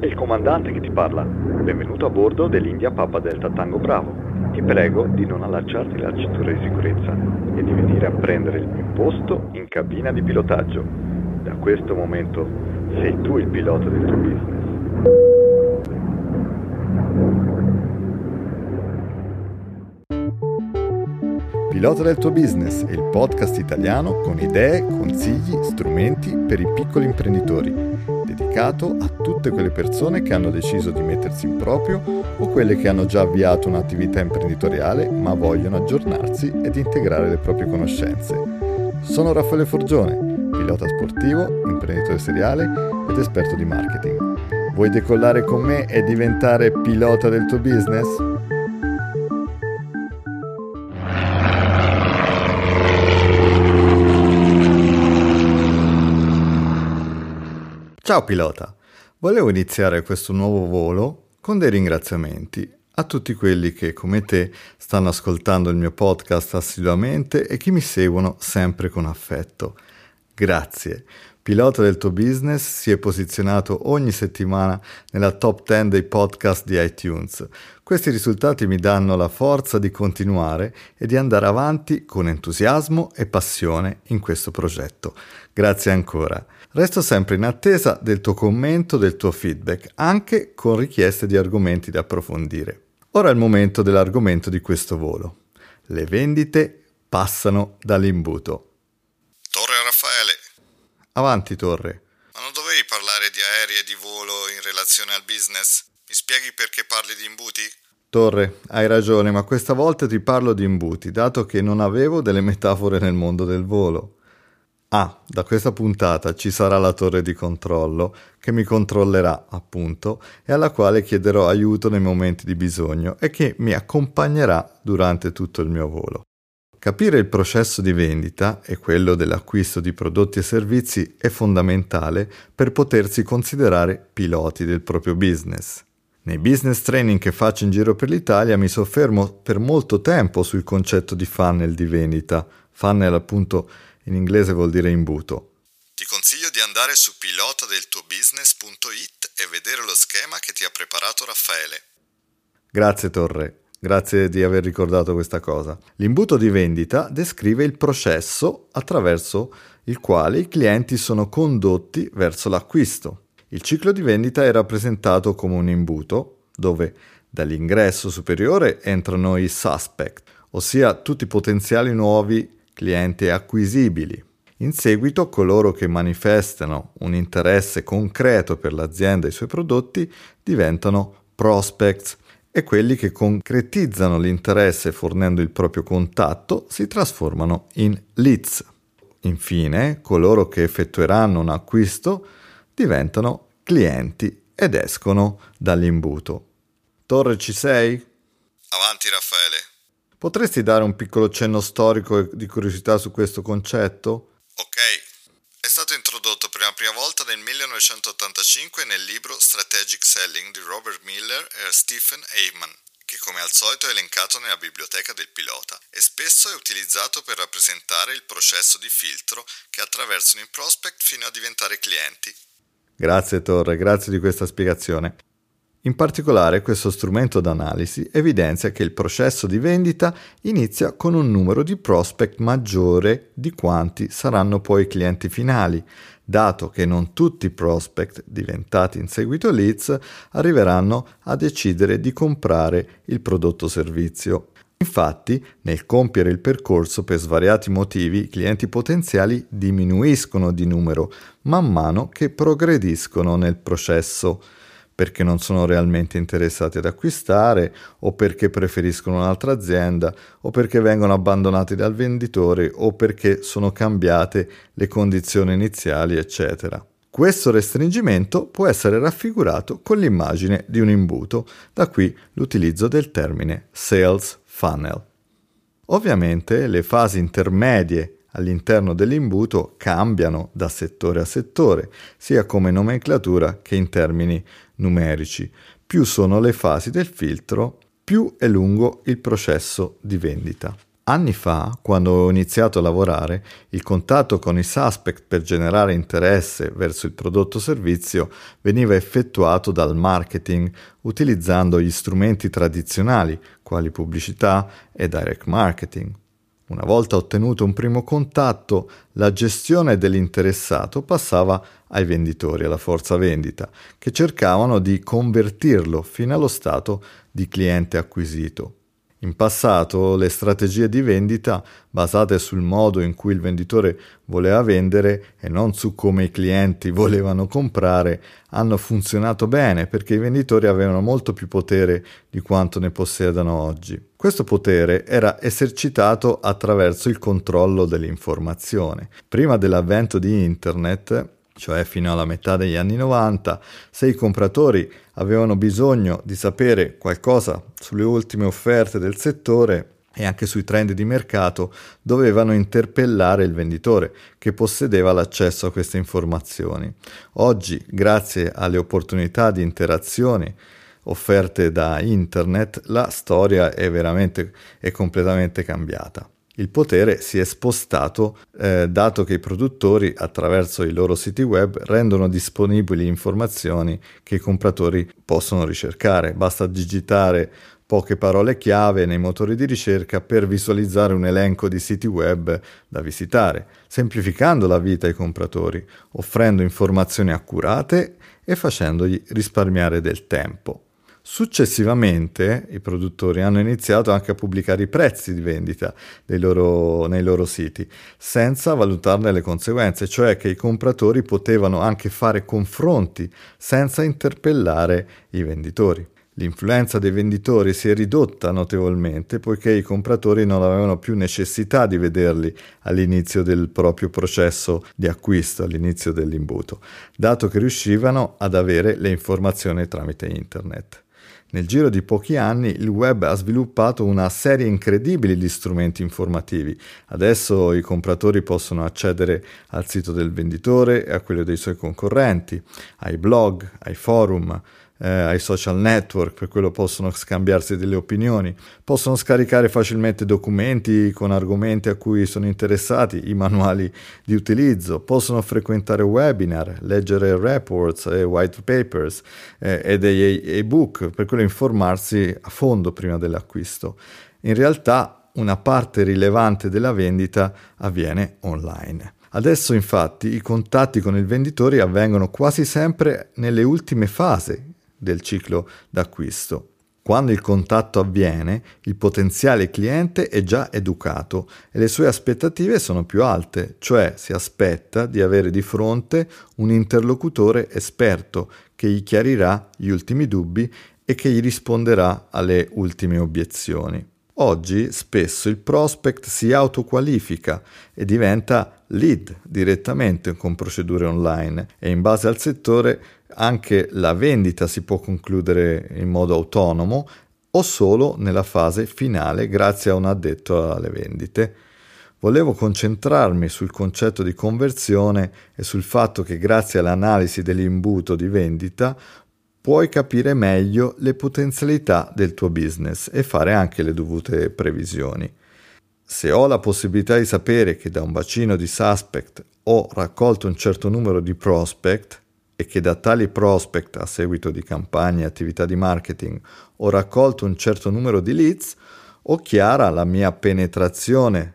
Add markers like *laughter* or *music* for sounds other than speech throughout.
È il comandante che ti parla. Benvenuto a bordo dell'India Papa Delta Tango Bravo. Ti prego di non allacciarti la cintura di sicurezza e di venire a prendere il mio posto in cabina di pilotaggio. Da questo momento sei tu il pilota del tuo business. Pilota del tuo business è il podcast italiano con idee, consigli, strumenti per i piccoli imprenditori, dedicato a tutte quelle persone che hanno deciso di mettersi in proprio o quelle che hanno già avviato un'attività imprenditoriale ma vogliono aggiornarsi ed integrare le proprie conoscenze. Sono Raffaele Forgione, pilota sportivo, imprenditore seriale ed esperto di marketing. Vuoi decollare con me e diventare pilota del tuo business? Ciao pilota, volevo iniziare questo nuovo volo con dei ringraziamenti a tutti quelli che come te stanno ascoltando il mio podcast assiduamente e che mi seguono sempre con affetto. Grazie. Pilota del tuo business si è posizionato ogni settimana nella top 10 dei podcast di iTunes. Questi risultati mi danno la forza di continuare e di andare avanti con entusiasmo e passione in questo progetto. Grazie ancora. Resto sempre in attesa del tuo commento, del tuo feedback, anche con richieste di argomenti da approfondire. Ora è il momento dell'argomento di questo volo. Le vendite passano dall'imbuto. Torre Raffaele. Avanti, Torre. Ma non dovevi parlare di aerei e di volo in relazione al business? Mi spieghi perché parli di imbuti? Torre, hai ragione, ma questa volta ti parlo di imbuti, dato che non avevo delle metafore nel mondo del volo. Ah, da questa puntata ci sarà la torre di controllo che mi controllerà, appunto, e alla quale chiederò aiuto nei momenti di bisogno e che mi accompagnerà durante tutto il mio volo. Capire il processo di vendita e quello dell'acquisto di prodotti e servizi è fondamentale per potersi considerare piloti del proprio business. Nei business training che faccio in giro per l'Italia mi soffermo per molto tempo sul concetto di funnel di vendita. Funnel appunto in inglese vuol dire imbuto. Ti consiglio di andare su pilotadeltuobusiness.it e vedere lo schema che ti ha preparato Raffaele. Grazie Torre, grazie di aver ricordato questa cosa. L'imbuto di vendita descrive il processo attraverso il quale i clienti sono condotti verso l'acquisto. Il ciclo di vendita è rappresentato come un imbuto dove dall'ingresso superiore entrano i suspect, ossia tutti i potenziali nuovi clienti acquisibili. In seguito coloro che manifestano un interesse concreto per l'azienda e i suoi prodotti diventano prospects e quelli che concretizzano l'interesse fornendo il proprio contatto si trasformano in leads. Infine, coloro che effettueranno un acquisto diventano clienti ed escono dall'imbuto. Torre ci sei? Avanti Raffaele. Potresti dare un piccolo cenno storico di curiosità su questo concetto? Ok. È stato introdotto per la prima volta nel 1985 nel libro Strategic Selling di Robert Miller e Stephen Heyman, che come al solito è elencato nella biblioteca del pilota e spesso è utilizzato per rappresentare il processo di filtro che attraversano i prospect fino a diventare clienti. Grazie Torre, grazie di questa spiegazione. In particolare questo strumento d'analisi evidenzia che il processo di vendita inizia con un numero di prospect maggiore di quanti saranno poi i clienti finali, dato che non tutti i prospect diventati in seguito leads arriveranno a decidere di comprare il prodotto o servizio. Infatti, nel compiere il percorso per svariati motivi, i clienti potenziali diminuiscono di numero man mano che progrediscono nel processo perché non sono realmente interessati ad acquistare o perché preferiscono un'altra azienda o perché vengono abbandonati dal venditore o perché sono cambiate le condizioni iniziali, eccetera. Questo restringimento può essere raffigurato con l'immagine di un imbuto, da qui l'utilizzo del termine sales funnel. Ovviamente le fasi intermedie all'interno dell'imbuto cambiano da settore a settore, sia come nomenclatura che in termini numerici. Più sono le fasi del filtro, più è lungo il processo di vendita. Anni fa, quando ho iniziato a lavorare, il contatto con i suspect per generare interesse verso il prodotto o servizio veniva effettuato dal marketing utilizzando gli strumenti tradizionali, quali pubblicità e direct marketing. Una volta ottenuto un primo contatto, la gestione dell'interessato passava ai venditori, alla forza vendita, che cercavano di convertirlo fino allo stato di cliente acquisito. In passato le strategie di vendita, basate sul modo in cui il venditore voleva vendere e non su come i clienti *laughs* volevano comprare, hanno funzionato bene perché i venditori avevano molto più potere di quanto ne possedano oggi. Questo potere era esercitato attraverso il controllo dell'informazione. Prima dell'avvento di Internet, cioè fino alla metà degli anni 90, se i compratori avevano bisogno di sapere qualcosa sulle ultime offerte del settore e anche sui trend di mercato, dovevano interpellare il venditore che possedeva l'accesso a queste informazioni. Oggi, grazie alle opportunità di interazione offerte da internet, la storia è veramente e completamente cambiata il potere si è spostato eh, dato che i produttori attraverso i loro siti web rendono disponibili informazioni che i compratori possono ricercare. Basta digitare poche parole chiave nei motori di ricerca per visualizzare un elenco di siti web da visitare, semplificando la vita ai compratori, offrendo informazioni accurate e facendogli risparmiare del tempo. Successivamente i produttori hanno iniziato anche a pubblicare i prezzi di vendita loro, nei loro siti, senza valutarne le conseguenze, cioè che i compratori potevano anche fare confronti senza interpellare i venditori. L'influenza dei venditori si è ridotta notevolmente poiché i compratori non avevano più necessità di vederli all'inizio del proprio processo di acquisto, all'inizio dell'imbuto, dato che riuscivano ad avere le informazioni tramite internet. Nel giro di pochi anni il web ha sviluppato una serie incredibile di strumenti informativi. Adesso i compratori possono accedere al sito del venditore e a quello dei suoi concorrenti, ai blog, ai forum, eh, ai social network, per quello possono scambiarsi delle opinioni, possono scaricare facilmente documenti con argomenti a cui sono interessati, i manuali di utilizzo, possono frequentare webinar, leggere reports e white papers eh, e degli ebook, per quello informarsi a fondo prima dell'acquisto. In realtà una parte rilevante della vendita avviene online. Adesso infatti i contatti con il venditore avvengono quasi sempre nelle ultime fasi del ciclo d'acquisto. Quando il contatto avviene, il potenziale cliente è già educato e le sue aspettative sono più alte, cioè si aspetta di avere di fronte un interlocutore esperto che gli chiarirà gli ultimi dubbi e che gli risponderà alle ultime obiezioni. Oggi spesso il prospect si autoqualifica e diventa lead direttamente con procedure online e in base al settore anche la vendita si può concludere in modo autonomo o solo nella fase finale grazie a un addetto alle vendite. Volevo concentrarmi sul concetto di conversione e sul fatto che grazie all'analisi dell'imbuto di vendita puoi capire meglio le potenzialità del tuo business e fare anche le dovute previsioni. Se ho la possibilità di sapere che da un bacino di suspect ho raccolto un certo numero di prospect, e che da tali prospect a seguito di campagne e attività di marketing ho raccolto un certo numero di leads, ho chiara la mia penetrazione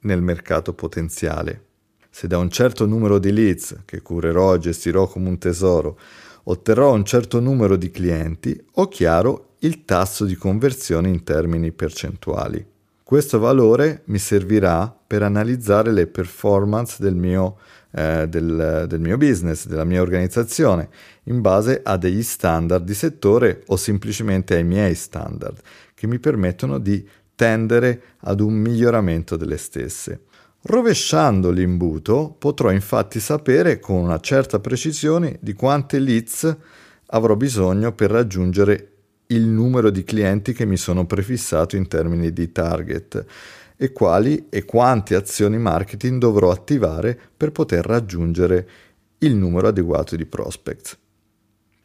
nel mercato potenziale. Se da un certo numero di leads, che curerò e gestirò come un tesoro, otterrò un certo numero di clienti, ho chiaro il tasso di conversione in termini percentuali. Questo valore mi servirà per analizzare le performance del mio eh, del, del mio business, della mia organizzazione, in base a degli standard di settore o semplicemente ai miei standard, che mi permettono di tendere ad un miglioramento delle stesse. Rovesciando l'imbuto potrò infatti sapere con una certa precisione di quante leads avrò bisogno per raggiungere il numero di clienti che mi sono prefissato in termini di target e quali e quante azioni marketing dovrò attivare per poter raggiungere il numero adeguato di prospects.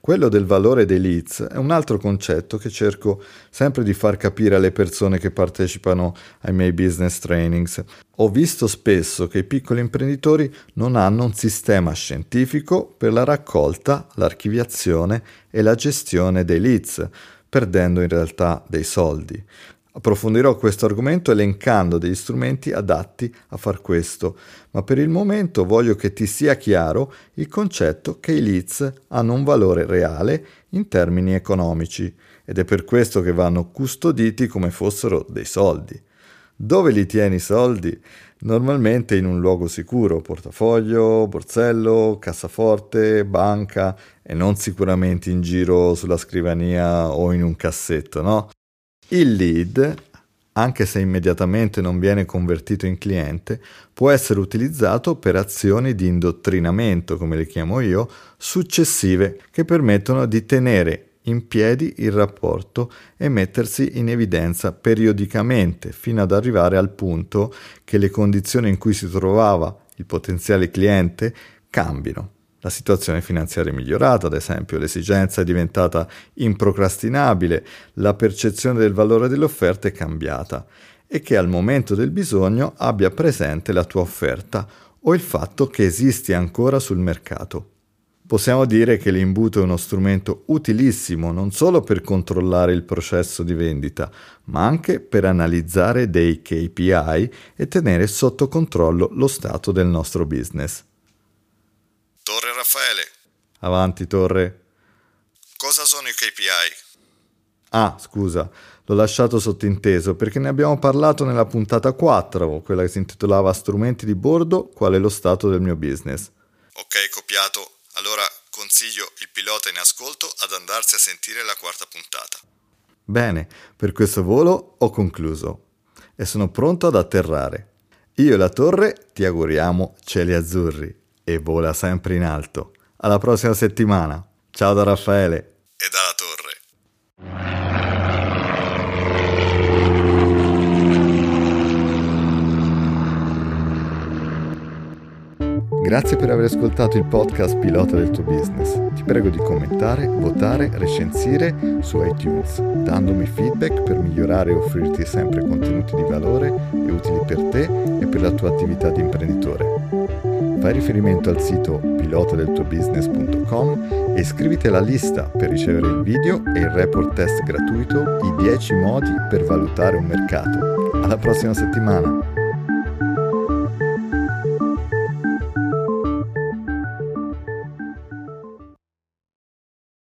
Quello del valore dei leads è un altro concetto che cerco sempre di far capire alle persone che partecipano ai miei business trainings. Ho visto spesso che i piccoli imprenditori non hanno un sistema scientifico per la raccolta, l'archiviazione e la gestione dei leads, perdendo in realtà dei soldi. Approfondirò questo argomento elencando degli strumenti adatti a far questo, ma per il momento voglio che ti sia chiaro il concetto che i leads hanno un valore reale in termini economici ed è per questo che vanno custoditi come fossero dei soldi. Dove li tieni i soldi? Normalmente in un luogo sicuro, portafoglio, borsello, cassaforte, banca e non sicuramente in giro sulla scrivania o in un cassetto, no? Il lead, anche se immediatamente non viene convertito in cliente, può essere utilizzato per azioni di indottrinamento, come le chiamo io, successive che permettono di tenere in piedi il rapporto e mettersi in evidenza periodicamente fino ad arrivare al punto che le condizioni in cui si trovava il potenziale cliente cambino. La situazione finanziaria è migliorata, ad esempio, l'esigenza è diventata improcrastinabile, la percezione del valore dell'offerta è cambiata e che al momento del bisogno abbia presente la tua offerta o il fatto che esisti ancora sul mercato. Possiamo dire che l'imbuto è uno strumento utilissimo non solo per controllare il processo di vendita, ma anche per analizzare dei KPI e tenere sotto controllo lo stato del nostro business. Raffaele. Avanti, Torre. Cosa sono i KPI? Ah, scusa, l'ho lasciato sottinteso perché ne abbiamo parlato nella puntata 4, quella che si intitolava Strumenti di bordo, qual è lo stato del mio business. Ok, copiato. Allora consiglio il pilota in ascolto ad andarsi a sentire la quarta puntata. Bene, per questo volo ho concluso e sono pronto ad atterrare. Io e la torre ti auguriamo cieli azzurri e vola sempre in alto. Alla prossima settimana. Ciao da Raffaele. E dalla torre. Grazie per aver ascoltato il podcast Pilota del tuo business. Ti prego di commentare, votare, recensire su iTunes, dandomi feedback per migliorare e offrirti sempre contenuti di valore e utili per te e per la tua attività di imprenditore. Fai riferimento al sito pilotadeltuobusiness.com e iscriviti alla lista per ricevere il video e il report test gratuito I 10 modi per valutare un mercato. Alla prossima settimana!